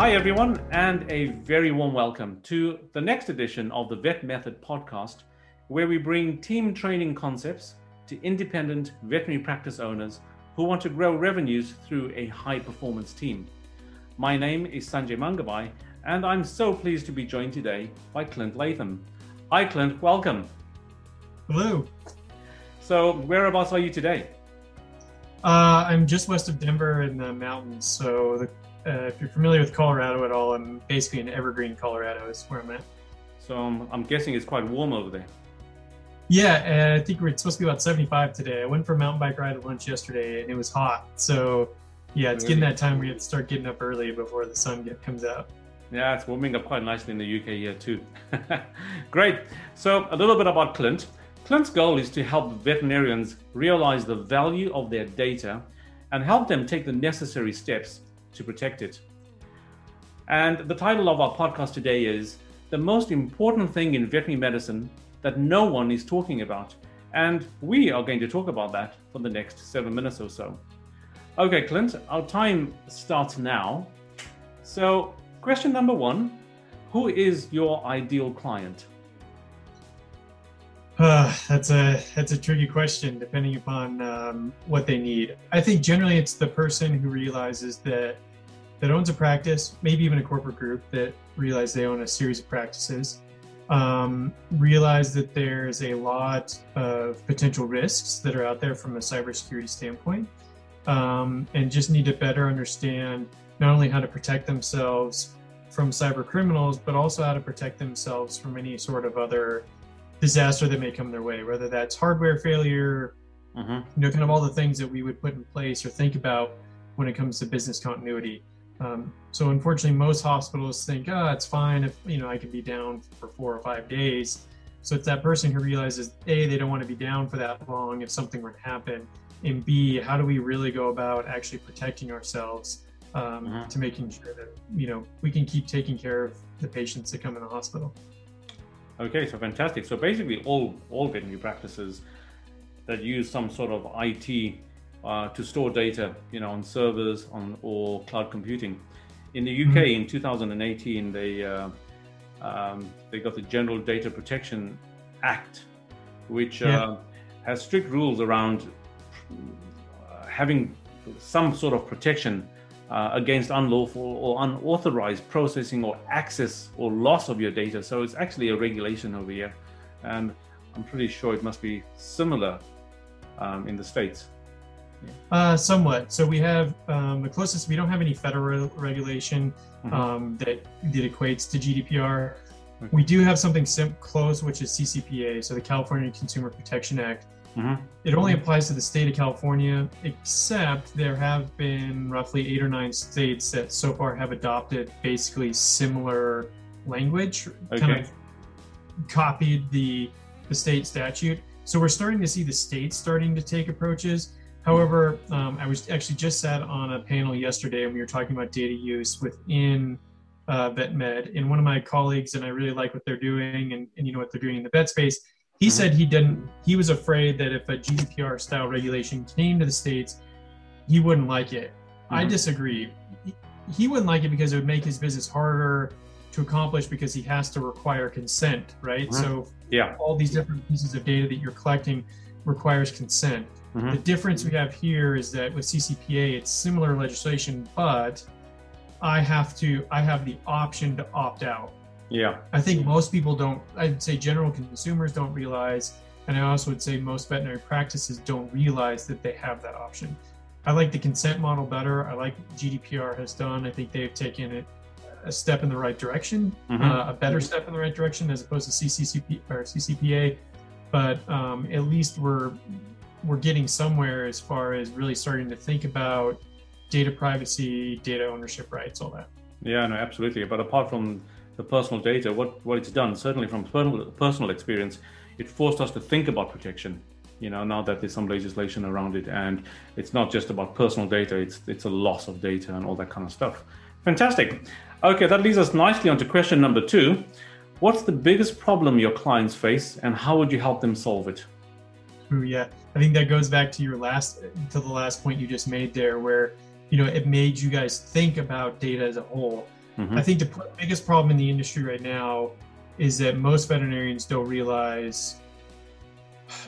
Hi, everyone, and a very warm welcome to the next edition of the Vet Method podcast, where we bring team training concepts to independent veterinary practice owners who want to grow revenues through a high performance team. My name is Sanjay Mangabai, and I'm so pleased to be joined today by Clint Latham. Hi, Clint, welcome. Hello. So, whereabouts are you today? Uh, I'm just west of Denver in the mountains. So, the, uh, if you're familiar with Colorado at all, I'm basically in Evergreen, Colorado, is where I'm at. So, um, I'm guessing it's quite warm over there. Yeah, I think it's supposed to be about 75 today. I went for a mountain bike ride at lunch yesterday, and it was hot. So, yeah, it's really? getting that time where you have to start getting up early before the sun get, comes out. Yeah, it's warming up quite nicely in the UK here too. Great. So, a little bit about Clint. Clint's goal is to help veterinarians realize the value of their data and help them take the necessary steps to protect it. And the title of our podcast today is The Most Important Thing in Veterinary Medicine That No One is Talking About. And we are going to talk about that for the next seven minutes or so. Okay, Clint, our time starts now. So, question number one Who is your ideal client? Uh, that's a that's a tricky question, depending upon um, what they need. I think generally it's the person who realizes that that owns a practice, maybe even a corporate group that realize they own a series of practices, um, realize that there's a lot of potential risks that are out there from a cybersecurity standpoint, um, and just need to better understand not only how to protect themselves from cyber criminals, but also how to protect themselves from any sort of other disaster that may come their way, whether that's hardware failure, mm-hmm. you know, kind of all the things that we would put in place or think about when it comes to business continuity. Um, so unfortunately, most hospitals think, oh, it's fine if you know I can be down for four or five days. So it's that person who realizes a they don't want to be down for that long if something were to happen, and b how do we really go about actually protecting ourselves um, mm-hmm. to making sure that you know we can keep taking care of the patients that come in the hospital. Okay, so fantastic. So basically, all all veterinary practices that use some sort of IT uh, to store data, you know, on servers on or cloud computing. In the UK, mm-hmm. in 2018, they uh, um, they got the General Data Protection Act, which yeah. uh, has strict rules around uh, having some sort of protection uh, against unlawful or unauthorized processing or access or loss of your data. So it's actually a regulation over here. And I'm pretty sure it must be similar um, in the States. Uh, somewhat. So we have um, the closest, we don't have any federal regulation mm-hmm. um, that, that equates to GDPR. Okay. We do have something sim- close, which is CCPA, so the California Consumer Protection Act. Mm-hmm. It only applies to the state of California, except there have been roughly eight or nine states that so far have adopted basically similar language, okay. kind of copied the the state statute. So we're starting to see the states starting to take approaches. However, um, I was actually just sat on a panel yesterday and we were talking about data use within uh, VetMed. And one of my colleagues, and I really like what they're doing and, and you know what they're doing in the vet space, he mm-hmm. said he didn't, he was afraid that if a GDPR style regulation came to the States, he wouldn't like it. Mm-hmm. I disagree. He, he wouldn't like it because it would make his business harder to accomplish because he has to require consent, right? Mm-hmm. So, yeah, all these different pieces of data that you're collecting requires consent. Mm-hmm. The difference we have here is that with CCPA, it's similar legislation, but I have to, I have the option to opt out. Yeah. I think most people don't, I'd say general consumers don't realize, and I also would say most veterinary practices don't realize that they have that option. I like the consent model better. I like GDPR has done. I think they've taken it a step in the right direction, mm-hmm. uh, a better step in the right direction as opposed to CCCP or CCPA. But um, at least we're we're getting somewhere as far as really starting to think about data privacy, data ownership rights, all that. Yeah, no, absolutely. But apart from the personal data, what, what it's done, certainly from personal, personal experience, it forced us to think about protection. You know, now that there's some legislation around it, and it's not just about personal data; it's it's a loss of data and all that kind of stuff. Fantastic. Okay, that leads us nicely onto question number two. What's the biggest problem your clients face, and how would you help them solve it? Ooh, yeah, I think that goes back to your last to the last point you just made there, where you know it made you guys think about data as a whole Mm-hmm. I think the biggest problem in the industry right now is that most veterinarians don't realize,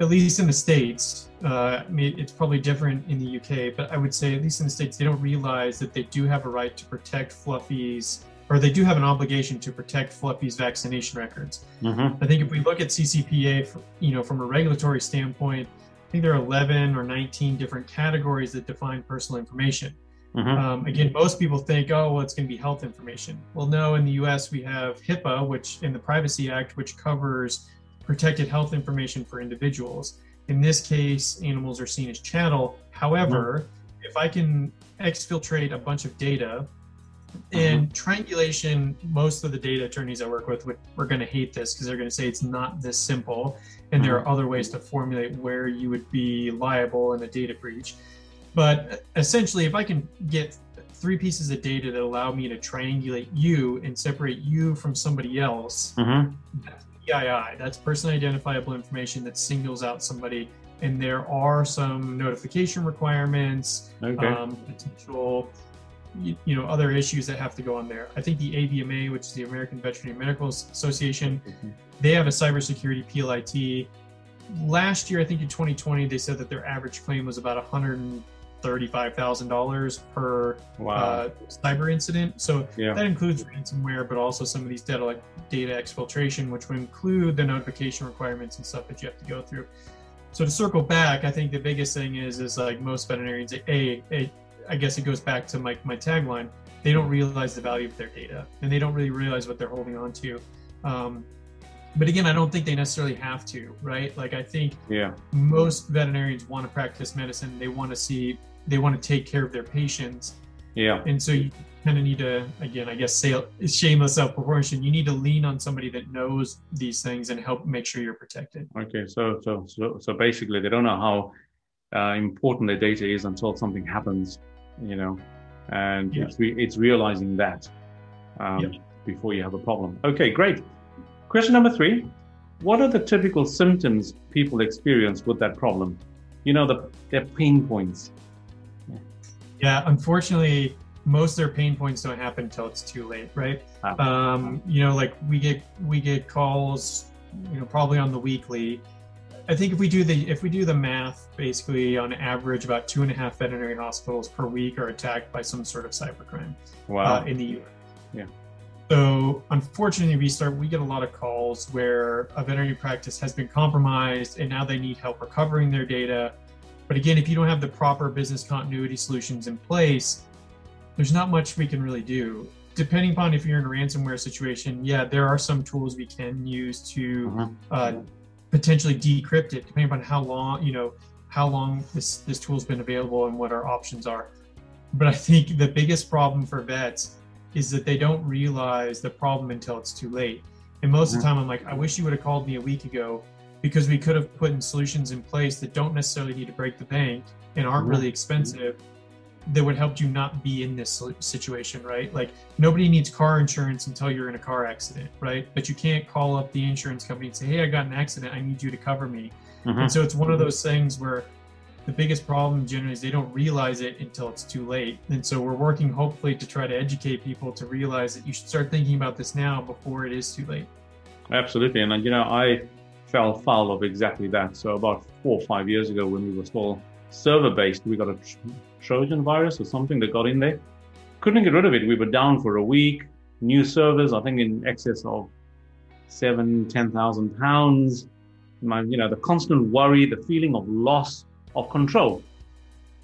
at least in the States, uh, I mean, it's probably different in the UK, but I would say, at least in the States, they don't realize that they do have a right to protect Fluffy's, or they do have an obligation to protect Fluffy's vaccination records. Mm-hmm. I think if we look at CCPA, for, you know, from a regulatory standpoint, I think there are 11 or 19 different categories that define personal information. Mm-hmm. Um, again, most people think, oh, well, it's going to be health information. Well, no, in the US, we have HIPAA, which in the Privacy Act, which covers protected health information for individuals. In this case, animals are seen as chattel. However, mm-hmm. if I can exfiltrate a bunch of data, and mm-hmm. triangulation, most of the data attorneys I work with, we're going to hate this because they're going to say it's not this simple. And there are mm-hmm. other ways to formulate where you would be liable in a data breach. But essentially, if I can get three pieces of data that allow me to triangulate you and separate you from somebody else, mm-hmm. that's PII. That's personally identifiable information that singles out somebody. And there are some notification requirements, okay. um, potential, you, you, know, other issues that have to go on there. I think the AVMA, which is the American Veterinary Medical Association, mm-hmm. they have a cybersecurity PLIT. Last year, I think in 2020, they said that their average claim was about 100 $35,000 per wow. uh, cyber incident. So yeah. that includes ransomware, but also some of these data like data exfiltration, which would include the notification requirements and stuff that you have to go through. So to circle back, I think the biggest thing is is like most veterinarians, a, a I guess it goes back to my, my tagline. They don't realize the value of their data, and they don't really realize what they're holding on to. Um, but again, I don't think they necessarily have to, right? Like I think yeah. most veterinarians want to practice medicine. They want to see they want to take care of their patients. Yeah. And so you kind of need to, again, I guess, say shameless self proportion. You need to lean on somebody that knows these things and help make sure you're protected. Okay. So, so, so, so basically, they don't know how uh, important the data is until something happens, you know, and yeah. it's, re- it's realizing that um, yeah. before you have a problem. Okay, great. Question number three What are the typical symptoms people experience with that problem? You know, the, their pain points. Yeah, unfortunately, most of their pain points don't happen until it's too late, right? Um, you know, like we get we get calls, you know, probably on the weekly. I think if we do the if we do the math, basically on average, about two and a half veterinary hospitals per week are attacked by some sort of cybercrime. Wow. Uh, in the U.S. Yeah. So unfortunately, we start we get a lot of calls where a veterinary practice has been compromised and now they need help recovering their data but again, if you don't have the proper business continuity solutions in place, there's not much we can really do. Depending upon if you're in a ransomware situation, yeah, there are some tools we can use to uh-huh. uh, potentially decrypt it, depending upon how long, you know, how long this this tool's been available and what our options are. But I think the biggest problem for vets is that they don't realize the problem until it's too late. And most of the uh-huh. time, I'm like, I wish you would have called me a week ago because we could have put in solutions in place that don't necessarily need to break the bank and aren't really expensive that would help you not be in this situation, right? Like nobody needs car insurance until you're in a car accident, right? But you can't call up the insurance company and say, "Hey, I got an accident. I need you to cover me." Mm-hmm. And so it's one of those things where the biggest problem generally is they don't realize it until it's too late. And so we're working hopefully to try to educate people to realize that you should start thinking about this now before it is too late. Absolutely, and you know I fell foul of exactly that. So about four or five years ago, when we were still server-based, we got a Trojan virus or something that got in there. Couldn't get rid of it. We were down for a week. New servers, I think, in excess of seven, ten thousand pounds. My, you know, the constant worry, the feeling of loss of control.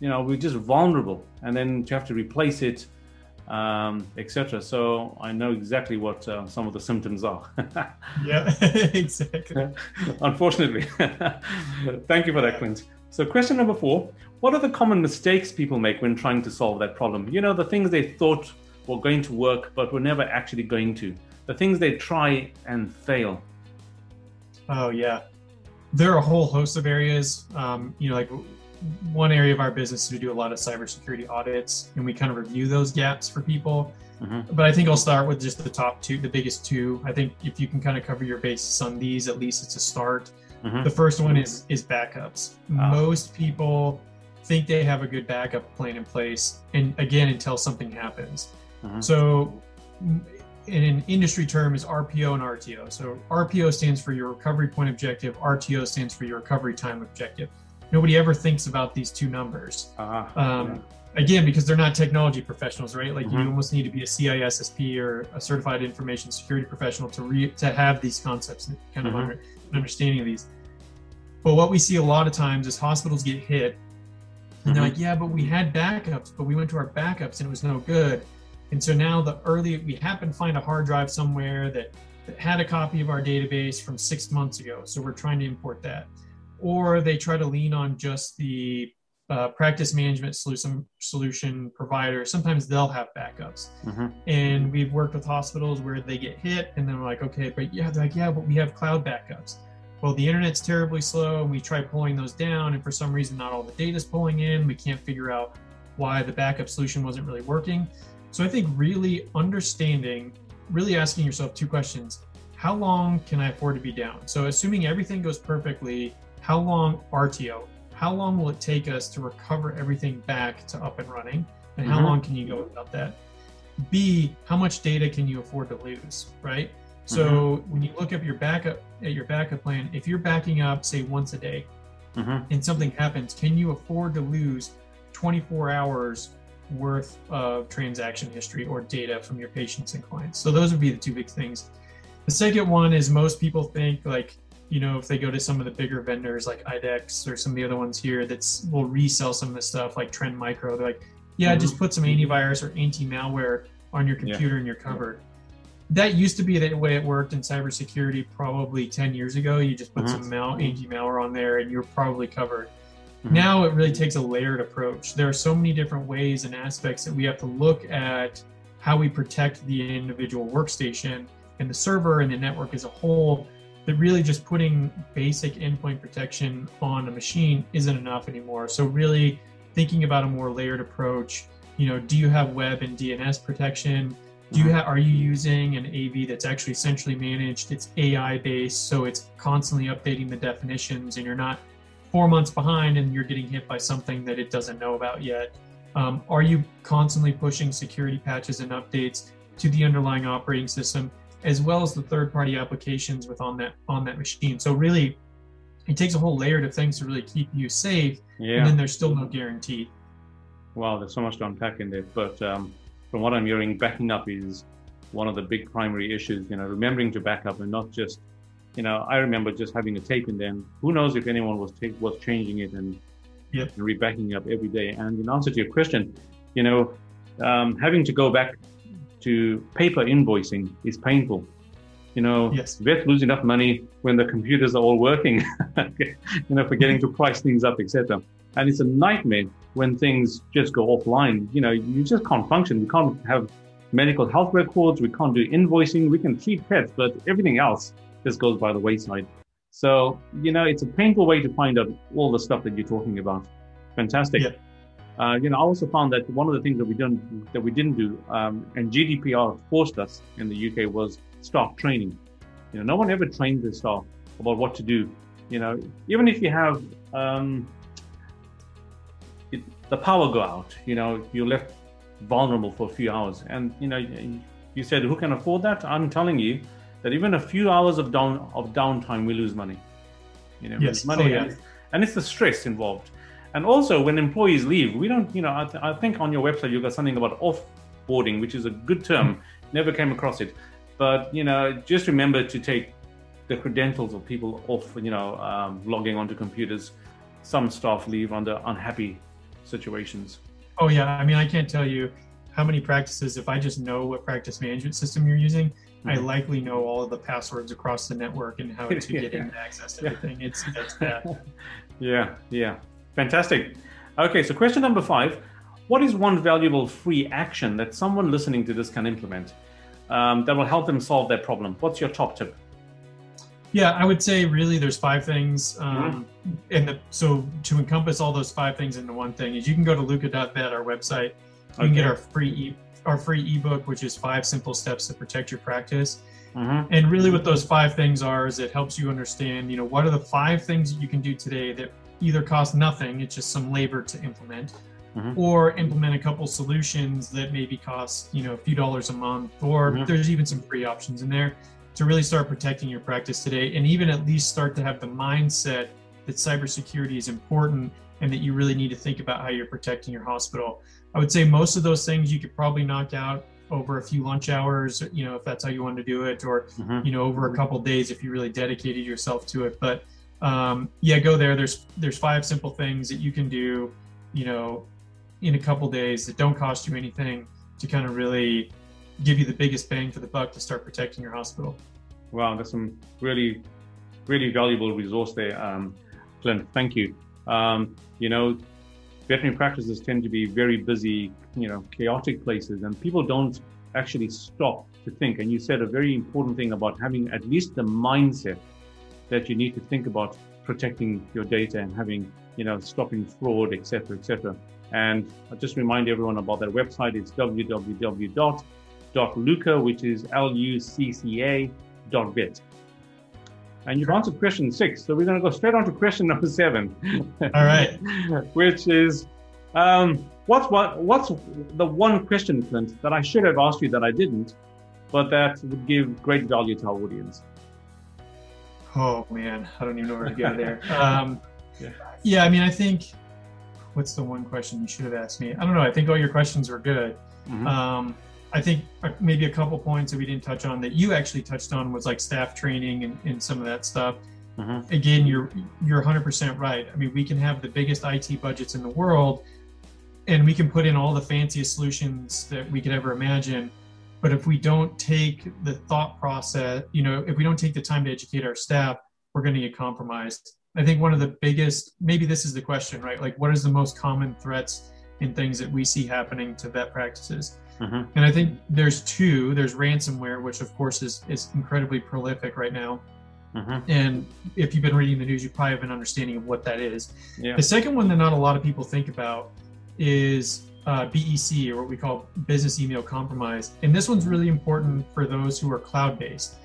You know, we're just vulnerable, and then to have to replace it um, etc. So I know exactly what uh, some of the symptoms are. yeah, exactly. Unfortunately. Thank you for that, Clint. So, question number four What are the common mistakes people make when trying to solve that problem? You know, the things they thought were going to work, but were never actually going to, the things they try and fail. Oh, yeah. There are a whole host of areas. Um, you know, like one area of our business is we do a lot of cybersecurity audits and we kind of review those gaps for people. Mm-hmm. But I think I'll start with just the top two, the biggest two. I think if you can kind of cover your bases on these, at least it's a start. Mm-hmm. The first one is is backups. Ah. Most people think they have a good backup plan in place, and again, until something happens. Mm-hmm. So in an industry term is RPO and RTO. So RPO stands for your recovery point objective. RTO stands for your recovery time objective. Nobody ever thinks about these two numbers. Uh, um, yeah again because they're not technology professionals right like mm-hmm. you almost need to be a CISSP or a certified information security professional to re- to have these concepts and kind of mm-hmm. under, understanding of these but what we see a lot of times is hospitals get hit and mm-hmm. they're like yeah but we had backups but we went to our backups and it was no good and so now the early we happen to find a hard drive somewhere that, that had a copy of our database from six months ago so we're trying to import that or they try to lean on just the uh, practice management solution solution provider, sometimes they'll have backups. Mm-hmm. And we've worked with hospitals where they get hit, and they're like, okay, but yeah, they're like, yeah, but we have cloud backups. Well, the internet's terribly slow, and we try pulling those down, and for some reason, not all the data's pulling in. We can't figure out why the backup solution wasn't really working. So I think really understanding, really asking yourself two questions: How long can I afford to be down? So assuming everything goes perfectly, how long RTO? how long will it take us to recover everything back to up and running? And how mm-hmm. long can you go without that? B, how much data can you afford to lose, right? So mm-hmm. when you look up your backup at your backup plan, if you're backing up, say once a day, mm-hmm. and something happens, can you afford to lose 24 hours worth of transaction history or data from your patients and clients? So those would be the two big things. The second one is most people think like you know, if they go to some of the bigger vendors like IDEXX or some of the other ones here that will resell some of the stuff like Trend Micro, they're like, yeah, mm-hmm. just put some antivirus or anti-malware on your computer yeah. and you're covered. That used to be the way it worked in cybersecurity probably 10 years ago. You just put mm-hmm. some mal- anti-malware on there and you're probably covered. Mm-hmm. Now it really takes a layered approach. There are so many different ways and aspects that we have to look at how we protect the individual workstation and the server and the network as a whole that really just putting basic endpoint protection on a machine isn't enough anymore. So really thinking about a more layered approach. You know, do you have web and DNS protection? Do you mm-hmm. have, are you using an AV that's actually centrally managed? It's AI based, so it's constantly updating the definitions, and you're not four months behind and you're getting hit by something that it doesn't know about yet. Um, are you constantly pushing security patches and updates to the underlying operating system? As well as the third-party applications with on that on that machine. So really, it takes a whole layer of things to really keep you safe. Yeah. And then there's still no guarantee. Wow, there's so much to unpack in there. But um, from what I'm hearing, backing up is one of the big primary issues. You know, remembering to back up and not just, you know, I remember just having a tape in then who knows if anyone was ta- was changing it and, yep. and rebacking up every day. And in answer to your question, you know, um, having to go back to paper invoicing is painful. You know, yes. vets lose enough money when the computers are all working, you know, forgetting to price things up, etc. And it's a nightmare when things just go offline. You know, you just can't function. We can't have medical health records. We can't do invoicing. We can treat pets, but everything else just goes by the wayside. So, you know, it's a painful way to find out all the stuff that you're talking about. Fantastic. Yeah. Uh, you know, I also found that one of the things that we didn't that we didn't do, um, and GDPR forced us in the UK was staff training. You know, no one ever trained their staff about what to do. You know, even if you have um, it, the power go out, you know, you're left vulnerable for a few hours, and you know, you said who can afford that? I'm telling you that even a few hours of down of downtime, we lose money. You know, yes. money, oh, yeah. and, and it's the stress involved. And also, when employees leave, we don't, you know, I, th- I think on your website you've got something about offboarding, which is a good term. Mm. Never came across it, but you know, just remember to take the credentials of people off, you know, um, logging onto computers. Some staff leave under unhappy situations. Oh yeah, I mean, I can't tell you how many practices. If I just know what practice management system you're using, mm-hmm. I likely know all of the passwords across the network and how to yeah. get in access to everything. It's that's bad. yeah, yeah. Fantastic. Okay, so question number five What is one valuable free action that someone listening to this can implement um, that will help them solve their problem? What's your top tip? Yeah, I would say really there's five things. Um, mm-hmm. and the, so to encompass all those five things into one thing is you can go to lucca.vet, our website. You okay. can get our free e- our free ebook, which is five simple steps to protect your practice. Mm-hmm. And really, what those five things are is it helps you understand, you know, what are the five things that you can do today that either cost nothing, it's just some labor to implement, mm-hmm. or implement a couple solutions that maybe cost you know a few dollars a month, or mm-hmm. there's even some free options in there to really start protecting your practice today, and even at least start to have the mindset that cybersecurity is important and that you really need to think about how you're protecting your hospital. I would say most of those things you could probably knock out over a few lunch hours, you know, if that's how you want to do it, or mm-hmm. you know, over a couple days if you really dedicated yourself to it. But um, yeah, go there. There's there's five simple things that you can do, you know, in a couple days that don't cost you anything to kind of really give you the biggest bang for the buck to start protecting your hospital. Wow, that's some really, really valuable resource there, um, Clint. Thank you. Um, you know, veterinary practices tend to be very busy, you know, chaotic places, and people don't actually stop to think. And you said a very important thing about having at least the mindset that you need to think about protecting your data and having, you know, stopping fraud, etc., etc. And I'll just remind everyone about that website. It's www.lucca, which is L-U-C-C-A dot vet. And you've answered question six, so we're going to go straight on to question number seven. All right. which is, um, what's what, what's the one question, Clint, that I should have asked you that I didn't, but that would give great value to our audience? Oh man, I don't even know where to go there. Um, yeah. yeah, I mean, I think what's the one question you should have asked me? I don't know. I think all your questions were good. Mm-hmm. Um, I think uh, maybe a couple points that we didn't touch on that you actually touched on was like staff training and, and some of that stuff. Mm-hmm. Again, you're you're 100% right. I mean, we can have the biggest IT budgets in the world, and we can put in all the fanciest solutions that we could ever imagine. But if we don't take the thought process, you know, if we don't take the time to educate our staff, we're going to get compromised. I think one of the biggest, maybe this is the question, right? Like, what is the most common threats and things that we see happening to vet practices? Mm-hmm. And I think there's two. There's ransomware, which of course is is incredibly prolific right now. Mm-hmm. And if you've been reading the news, you probably have an understanding of what that is. Yeah. The second one that not a lot of people think about is uh, BEC, or what we call business email compromise. And this one's really important for those who are cloud based,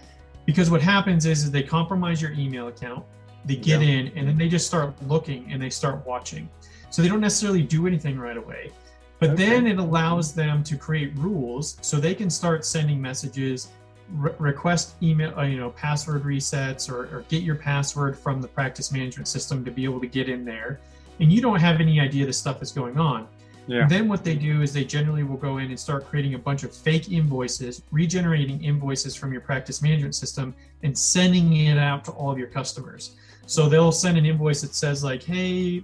because what happens is, is they compromise your email account, they get yeah. in, and then they just start looking and they start watching. So they don't necessarily do anything right away. But okay. then it allows them to create rules so they can start sending messages, re- request email, uh, you know, password resets or, or get your password from the practice management system to be able to get in there. And you don't have any idea the stuff is going on. Yeah. Then what they do is they generally will go in and start creating a bunch of fake invoices, regenerating invoices from your practice management system and sending it out to all of your customers. So they'll send an invoice that says like, "Hey,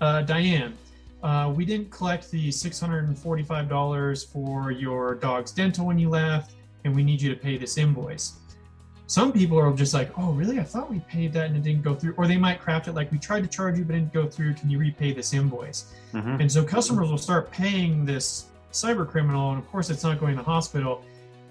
uh, Diane, uh, we didn't collect the $645 for your dog's dental when you left, and we need you to pay this invoice. Some people are just like, oh, really? I thought we paid that and it didn't go through. Or they might craft it like, we tried to charge you, but it didn't go through. Can you repay this invoice? Mm-hmm. And so customers will start paying this cyber criminal, and of course, it's not going to the hospital.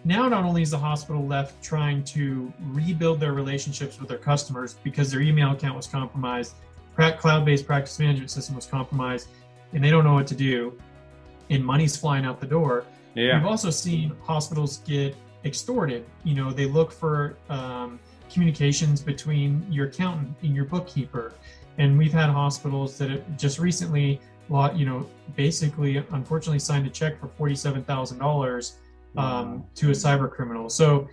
Now, not only is the hospital left trying to rebuild their relationships with their customers because their email account was compromised, cloud based practice management system was compromised, and they don't know what to do, and money's flying out the door. Yeah. We've also seen hospitals get extorted. You know, they look for um, communications between your accountant and your bookkeeper, and we've had hospitals that just recently, you know, basically, unfortunately, signed a check for forty-seven thousand um, dollars to a cyber criminal. So,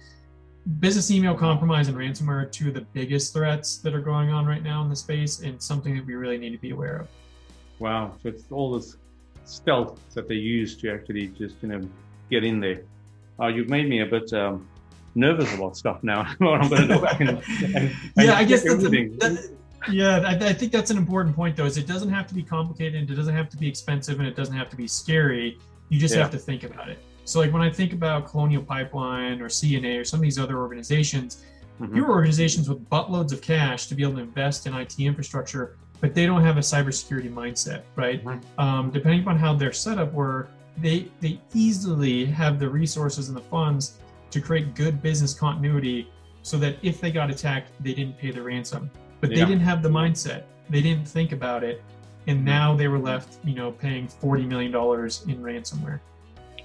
business email compromise and ransomware are two of the biggest threats that are going on right now in the space, and something that we really need to be aware of. Wow. So it's all this stealth that they use to actually just, you know, get in there. Uh, you've made me a bit um, nervous about stuff now. I'm going to go back and, and, and yeah, I guess that's a, that, yeah, I, I, think that's an important point though. Is it doesn't have to be complicated, and it doesn't have to be expensive, and it doesn't have to be scary. You just yeah. have to think about it. So, like when I think about Colonial Pipeline or CNA or some of these other organizations, mm-hmm. your organizations with buttloads of cash to be able to invest in IT infrastructure but they don't have a cybersecurity mindset, right? Mm-hmm. Um, depending upon how their setup were, they they easily have the resources and the funds to create good business continuity, so that if they got attacked, they didn't pay the ransom. But yeah. they didn't have the mindset. They didn't think about it, and mm-hmm. now they were left, you know, paying forty million dollars in ransomware.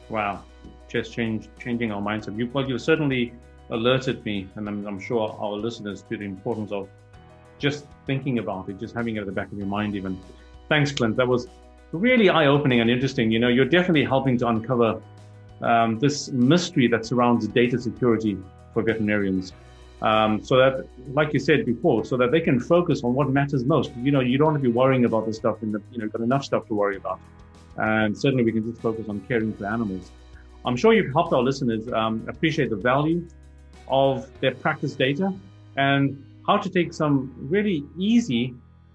Wow, just change changing our mindset. You well, you certainly alerted me, and I'm, I'm sure our listeners to the importance of just thinking about it, just having it at the back of your mind even. Thanks, Clint. That was really eye-opening and interesting. You know, you're definitely helping to uncover um, this mystery that surrounds data security for veterinarians. Um, so that, like you said before, so that they can focus on what matters most. You know, you don't want to be worrying about this stuff the, you know, got enough stuff to worry about. And certainly we can just focus on caring for animals. I'm sure you've helped our listeners um, appreciate the value of their practice data and how to take some really easy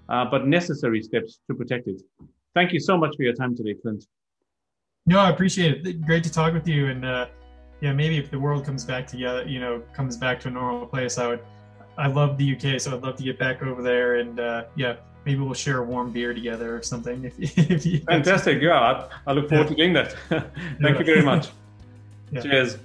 uh, but necessary steps to protect it. Thank you so much for your time today, Clint. No, I appreciate it. Great to talk with you. And uh, yeah, maybe if the world comes back together, you know, comes back to a normal place, I would. I love the UK, so I'd love to get back over there. And uh, yeah, maybe we'll share a warm beer together or something. If, if you, Fantastic. Yeah, I, I, look forward yeah. to doing that. Thank yeah. you very much. yeah. Cheers.